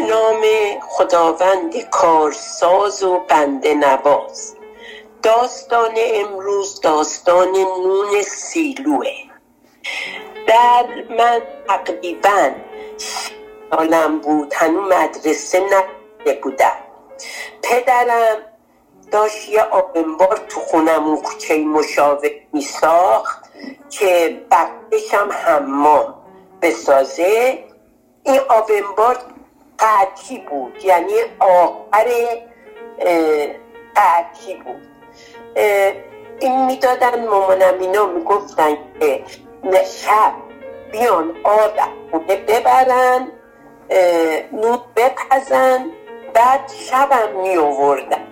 نام خداوند کارساز و بنده نواز. داستان امروز داستان نون سیلوه. در من تقریبا سالم بود هنو مدرسه نده بودم. پدرم داشت یه آبنبار تو خونمون کوچه مشاور می ساخت که بقیشم حمام بسازه. این آبنبار قطعی بود. یعنی آخر قطعی بود. این می‌دادن مامانم اینا می‌گفتن که شب بیان آب خونه ببرن نود بپزن بعد شبم می آوردن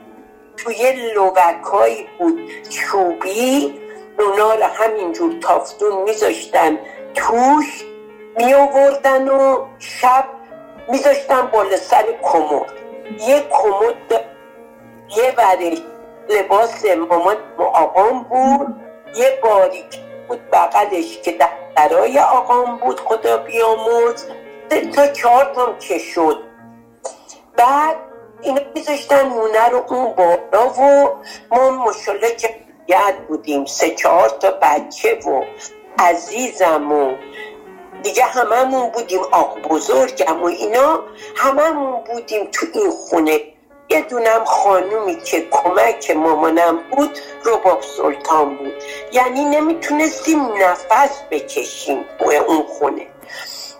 توی لوبکایی بود چوبی اونا رو همینجور تافتون میذاشتن توش می آوردن و شب میذاشتن بالا سر کمد. یه کمد یه برش لباس مامان آقام بود. یه باریک بود بغلش که دفترای آقام بود خدا بیاموز تا چهار تام که شد. بعد اینا میذاشتن نونه رو اون بالا و ما مشالله که بودیم. سه چهار تا بچه و عزیزم و دیگه هممون بودیم آق بزرگم و اینا هممون بودیم تو این خونه. یه دونم خانومی که کمک مامانم بود رباب سلطان بود. یعنی نمی‌تونستیم نفس بکشیم توی اون خونه.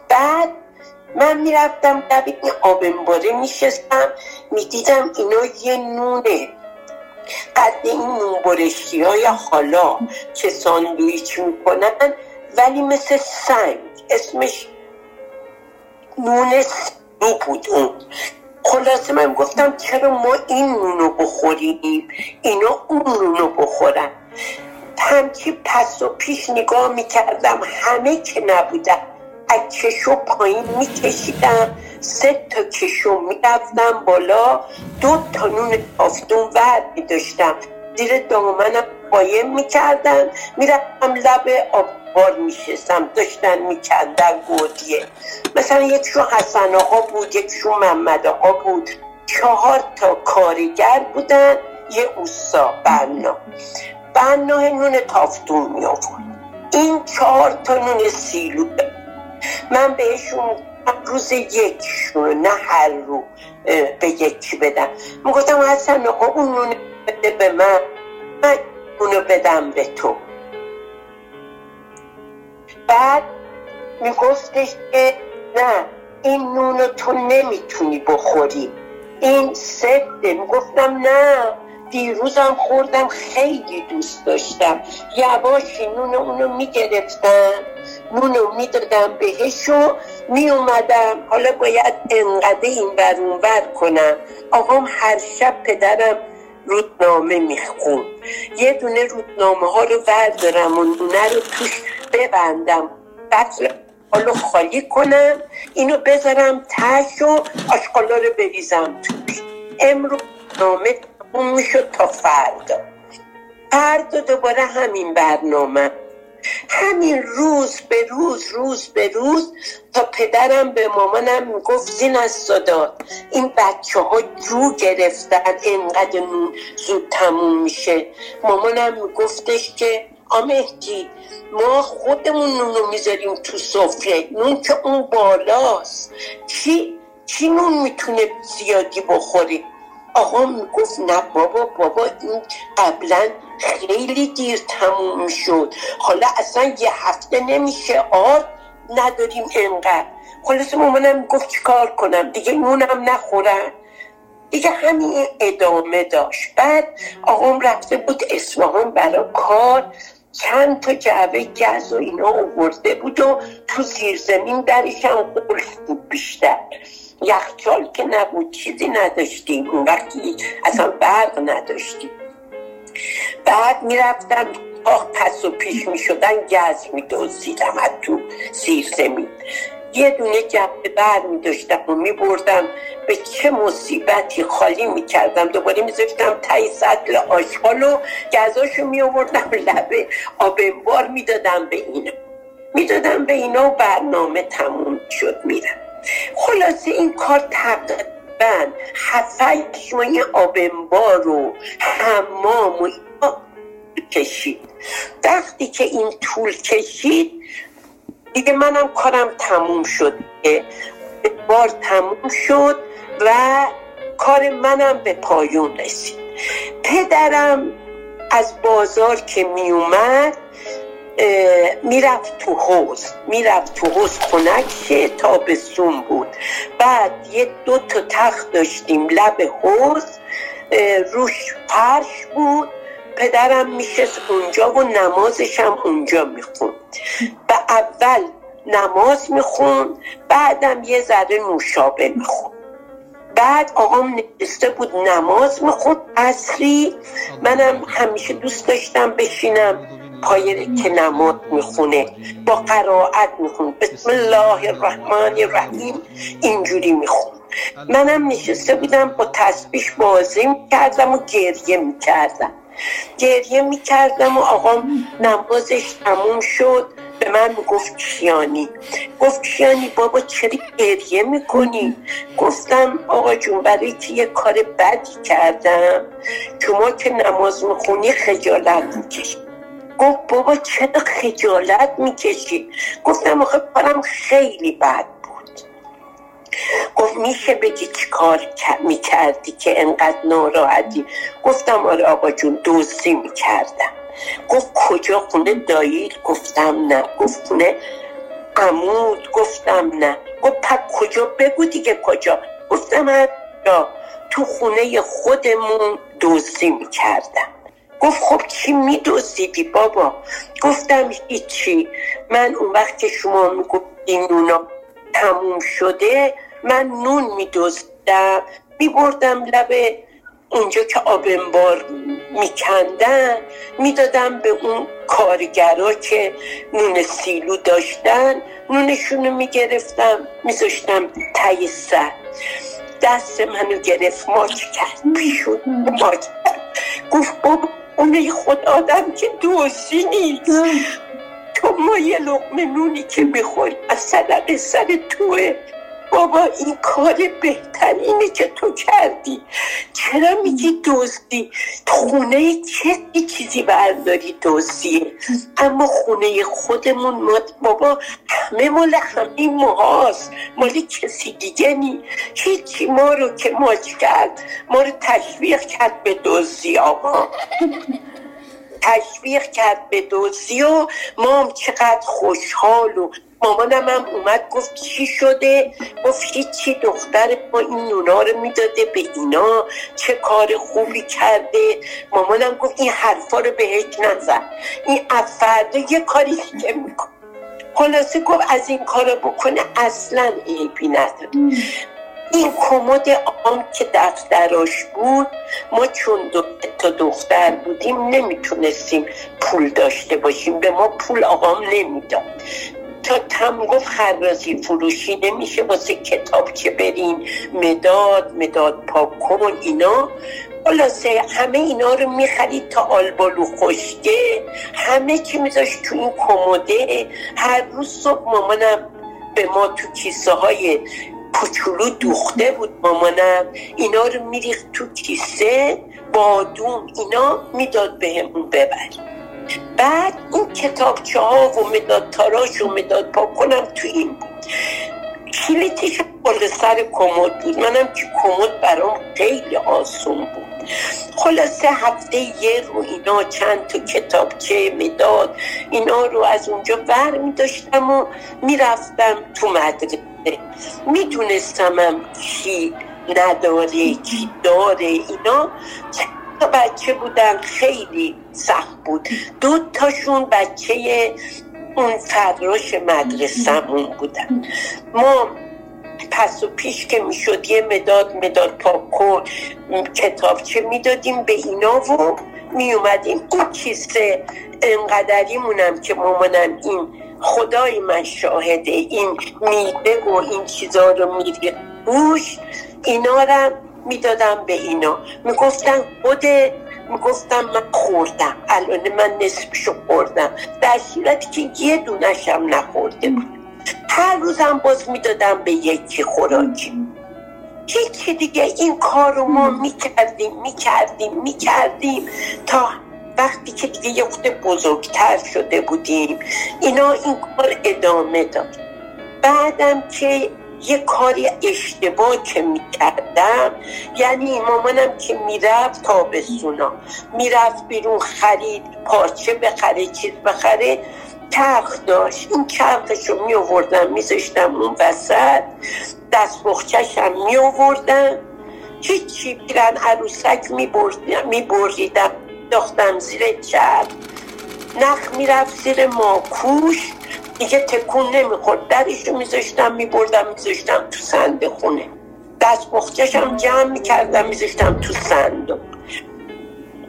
بعد من می‌رفتم در این آبنباره میشستم می‌دیدم اینا یه نونه. قد این نون برشتی های حالا که ساندویچ می‌کنن ولی مثل سنگ اسمش نون سنو بود اون. خلاصه من گفتم چرا ما این نونو بخوریم؟ اینا اون نونو بخورن. همچی پس و پیش نگاه می‌کردم همه که نبودن. از کشو پایین میکشیدم سه تا کشو می‌رفتم بالا دو تا نون آفتون ور میداشتم. زیر دامنم قایم می‌کردم می‌رفتم لب آبوار میشستم داشتن میکندن گودیه. مثلا یکشون حسن آقا بود یکشون محمد آقا بود. چهار تا کارگر بودن یه اوسا بنا. بنا نون تافتون می این چهار تا نون سیلو. من بهشون روز یکشون نه هر رو به یکی بدم. می‌گفتم حسن آقا اون نون بده به من. من اونو بدم به تو. بعد میگفتش که نه این نونو تو نمی‌تونی بخوری. این سده. می‌گفتم نه دیروزم خوردم خیلی دوست داشتم. یواشی نون اونو می‌گرفتم نونو می‌دادم بهش و میومدم حالا باید انقدر این بر کنم. آقام هر شب پدرم رودنامه میخون. یه دونه رودنامه ها رو بردارم و نونه رو توش ببندم. بعد حالا خالی کنم اینو بذارم تش و آشقالا رو بریزم توش. امروز نامه اون می‌شد تا فردا. فردا دوباره همین برنامه. همین روز به روز روز به روز تا پدرم به مامانم می‌گفت زین از صداد این بچه ها رو گرفتن انقدر زود تموم میشه. مامانم میگفتش که آمهدی ما خودمون نونو می‌ذاریم تو سفره نون که اون بالاست. چی چی نون می‌تونه زیادی بخوری آقا می‌گفت نه بابا بابا این قبلا خیلی دیر تموم شد. حالا اصلا یه هفته نمیشه آر نداریم انقدر. خلاص مامانم می‌گفت چیکار کنم؟ دیگه نونم نخورن. دیگه همین ادامه داشت. بعد آقام رفته بود اصفهان برای کار. چند تا جعبه گز و اینا آورده بود و تو زیرزمین درش هم بود بیشتر. یخچال که نبود چیزی نداشتیم. اون وقتی اصلا برق نداشتیم. بعد می‌رفتن تا پس و پیش می شدن گز می دوزیدم از تو سیر زمین. یه دونه جبه بر می داشتم و می بردم به چه مصیبتی خالی می کردم دوباره می زشتم تایی سطل آشغال و گزاشو می آوردم لبه آبنبار می دادم به اینا. می دادم به اینا و برنامه تموم شد میرم خلاصه این کار تقریبا هفتش ماه آبنبار رو حمام و کشید. وقتی که این طول کشید دیگه منم کارم تموم شد. بار تموم شد و کار منم به پایون رسید. پدرم از بازار که می اومد می‌رفت تو حوز می‌رفت تو حوز خونک که تابستون بود. بعد یه دو تا تخت داشتیم لب حوز روش فرش بود. پدرم میشست اونجا و نمازش هم اونجا می‌خوند. و اول نماز می‌خوند بعدم یه ذره نوشابه می‌خوند. بعد آقام نشسته بود نماز می‌خوند اصری منم همیشه دوست داشتم بشینم. پای که نماز می‌خونه با قرائت می‌خونه. بسم الله الرحمن الرحیم. اینجوری میخون منم نشسته بودم با تسبیش بازی می‌کردم و گریه می‌کردم. گریه می‌کردم و آقام نمازش تموم شد. به من گفت کیانی. گفت کیانی بابا چرا گریه می‌کنی؟ گفتم آقا جون برای که یه کار بدی کردم. شما که نماز می‌خونی خجالت می‌کشی. گفت بابا چرا خجالت می‌کشی؟ گفتم آخه کارم خیلی بد بود. گفت میشه بگی چی کار می‌کردی که انقدر ناراحتی؟ گفتم آره آقا جون دوستی می‌کردم. گفت کجا خونه داییل؟ گفتم نه. گفت خونه عمود؟ گفتم نه. گفت پک کجا؟ بگو دیگه کجا. گفتم تو خونه خودمون دوستی می‌کردم. گفت خب چی میدوزیدی بابا؟ گفتم هیچی. من اون وقت که شما می‌گفتین نونا تموم شده من نون میدوزیدم. میبردم لب اونجا که آبنبار میکندن. می‌دادم به اون کارگرا که نون سیلو داشتن. نونشونو می‌گرفتم میذاشتم تای سر. دست منو گرفت ماچ کرد. پیشون ماچ کرد. گفت بابا اون خود آدم که دوزی نیست. تو ما یه لقمه نونی که می‌خوری از صدق سر توه. بابا این کار بهترینه که تو کردی. چرا میگی دزدی؟ خونه چه چیزی برداری دزدیه اما خونه خودمون ما بابا همه مال همین ماهاست مال کسی دیگه نی. هیچی ما رو که ماچ کرد. ما رو تشویق کرد به دزدی آقا. تشویق کرد به دوزی و ما هم چقدر خوشحال و مامانم هم اومد گفت چی شده؟ گفت هیچی دختر ما این نونا رو می‌داده به اینا چه کار خوبی کرده؟ مامانم گفت این حرفا رو بهش نزن. این افرده یه کاری که می‌کنه. خلاصه گفت از این کار بکنه اصلا عیبی نداره این کمد آم که دفتراش بود ما چون دو تا دختر بودیم نمی‌تونستیم پول داشته باشیم. به ما پول آقام نمی‌داد. تا تم گفت خرازی فروشی نمیشه. واسه کتاب که برین مداد مداد پاک کن اینا. خلاصه همه اینا رو می‌خرید تا آلبالو خشکه. همه چی میذاشت تو این کموده. هر روز صبح مامانم به ما تو کیسه های کوچولو دوخته بود مامانم. اینا رو میریخت تو کیسه بادوم اینا می‌داد بهمون ببریم بعد این کتابچه ها و مداد تاراش و مداد پا کنم تو این کلیتش بالا سر کمد بود. منم که کمد برام خیلی آسون بود. خلاصه هفته یه رو اینا چند تا کتابچه مداد اینا رو از اونجا بر می داشتم و می‌رفتم تو مدرسه. میدونستمم کی نداره کی داره اینا. تا بچه بودن خیلی سخت بود. دو تاشون بچه اون فراش مدرسهمون بودن. ما پس و پیش که می‌شد یه مداد مداد پاکن کتابچه می‌دادیم به اینا و میومدیم این کیسه انقدریمونم که مامانم این خدای من شاهده این میده و این چیزا رو میری روش اینا رو می‌دادم به اینا. می‌گفتن خود می‌گفتم من خوردم. الان من نصفشو خوردم. در صورتی که یه دونشم نخورده بود. هر روزم باز می‌دادم به یکی خوراکی. یکی دیگه این کار رو ما می‌کردیم می‌کردیم می‌کردیم تا وقتی که دیگه یه خود بزرگتر شده بودیم. اینا این کار ادامه داد. بعدم که یه کاری اشتباه که می‌کردم یعنی مامانم که می‌رفت تابستونا می‌رفت بیرون خرید پارچه بخره چیز بخره چرخ داشت. این چرخش رو می آوردم میذاشتم اون وسط دست بخچش هم می آوردم هیچی پیرن عروسک می بریدم داختم زیر چرخ نخ می‌رفت زیر ماکوش. دیگه تکون نمی‌خورد. درش رو میذاشتم میبردم میذاشتم تو سند خونه. دست بخچشم جمع می‌کردم میذاشتم تو صندوق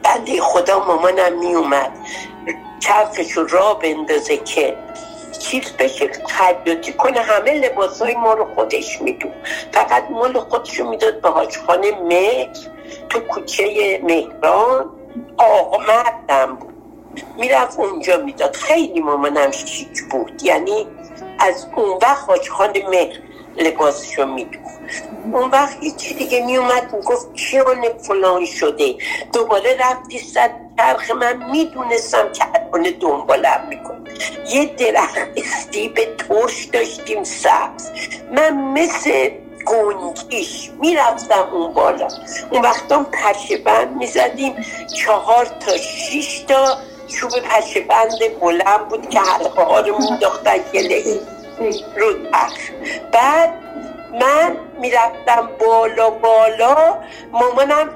بنده خدا مامانم میومد رو را بندازه که چیز بشه خیاطی کنه. همه لباس های ما رو خودش میدو فقط مال خودش رو می‌داد به حاجخانه مهر. تو کوچه مهران آقا مردم بود. می‌رفت اونجا می‌داد. خیلی مامانم شیک بود. یعنی از اون وقت حاجخان مهر لباسشو میدوخت. اون وقت چی دیگه میومد می‌گفت کیان فلان شده. دوباره رفتی صد چرخ من می‌دونستم که الان دنبالم میکن یه درخت استیب ترش داشتیم سبز. من مثل گنگیش می‌رفتم اون بالا. اون وقتا پشه بند می‌زدیم. چهار تا شیش تا چوب پشه بند بلند بود که حلقه ها رو میداختن گله؟ رو بعد من می‌رفتم بالا بالا مامانم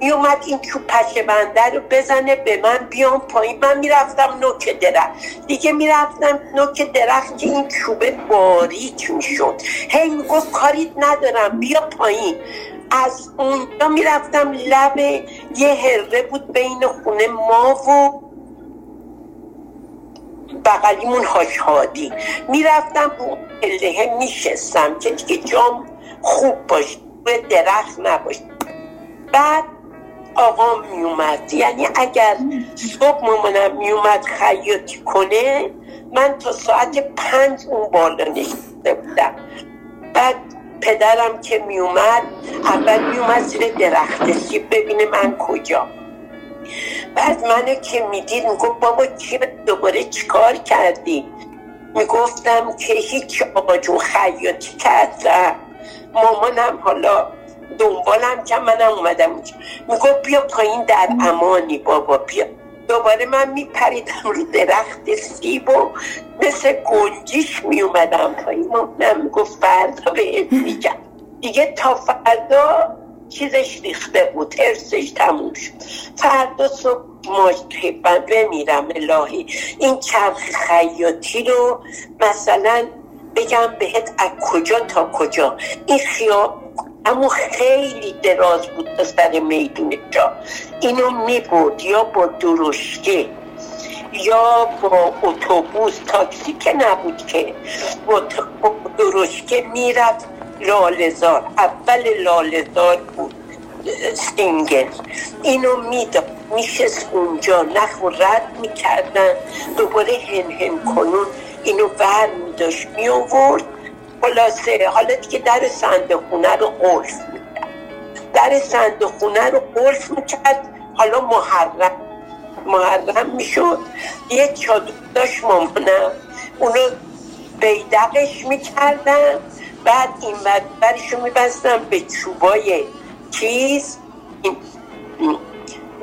میومد این چوب پشه بنده رو بزنه به من بیام پایین. من می‌رفتم نوک درخت. دیگه می‌رفتم نوک درخت که این چوبه باریک می‌شد. هی می‌گفت کاریت ندارم بیا پایین. از اونجا می‌رفتم لب یه هره بود بین خونه ما و بغلیمون هاشهادی می‌رفتم اون پله میشستم که دیگه جام خوب باشه به درخت نباشه. بعد آقا میومد یعنی اگر صبح مامانم میومد خیاطی کنه من تا ساعت پنج اون بالا نشسته بودم. بعد پدرم که میومد اول میومد زیر درخت سیب ببینه من کجا. بعد منو که می‌دید می‌گفت بابا چی دوباره چیکار کردی؟ می‌گفتم که هیچ آقا جون خیاطی کردم. مامانم حالا دنبالم که منم اومدم می‌گفت بیا پایین در امانی بابا بیا. دوباره من میپریدم رو درخت سیب و مثل گنجیش میومدم پایین. مامانم می‌گفت فردا به میگم. دیگه تا فردا چیزش ریخته بود ارسش تموم شد. فردا صبح مجتبا بمیرم الهی. این چرخ خیاطی رو مثلا بگم بهت از کجا تا کجا. این خیاب اما خیلی دراز بود تا سر میدون جا. اینو می‌برد یا با درشکه. یا با اتوبوس تاکسی که نبود که با درشکه می‌رفت لالزار اول لالزار بود سینگل اینو می‌داد. میشست اونجا نخ و رد می‌کردن. دوباره هن هن کنون اینو ور میداشت میآورد. خلاصه حالا که در خونه رو قلف می‌کرد. در خونه رو قلف می‌کرد. حالا محرم محرم می‌شد. یه چادر داشت مامانم. اونو بیدقش می‌کردم. بعد این برشو میبستم به چوبای چیز.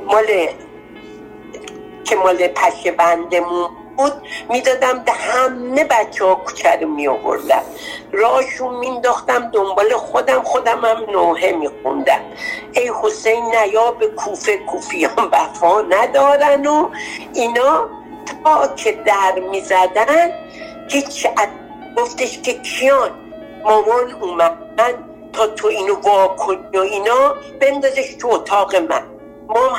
مال که مال پشه بندمون بود می‌دادم به همه بچه ها کوچه رو می آوردم راشون مینداختم دنبال خودم خودم هم نوحه میخوندم. ای حسین نیا به کوفه کوفیان وفا ندارن و اینا. تا که در می‌زدن هیچ گفتش که کیان؟ مامان اومد تا تو اینو واکنی و اینا بندازش تو اتاق من. ما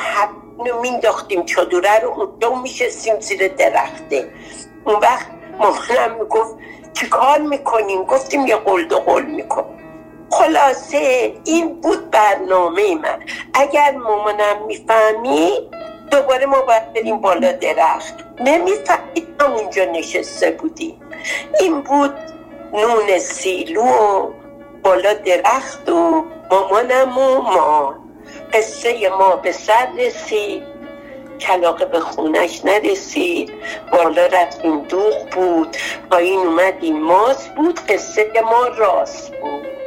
اینو مینداختیم چادره رو اونجا میشستیم زیر درخته. اون وقت مامانم می‌گفت چی کار می‌کنیم؟ گفتیم یه قلد و قل میکن. خلاصه این بود برنامه من. اگر مامانم می‌فهمی دوباره ما باید بریم بالا درخت. نمی‌فهمید اونجا نشسته بودیم. این بود نون سیلو و بالا درخت و مامانم و ما. قصه ما به سر رسید. کلاقه به خونش نرسید. بالا رفتیم دوغ بود. پایین اومدیم. ماست بود قصه ما راست بود.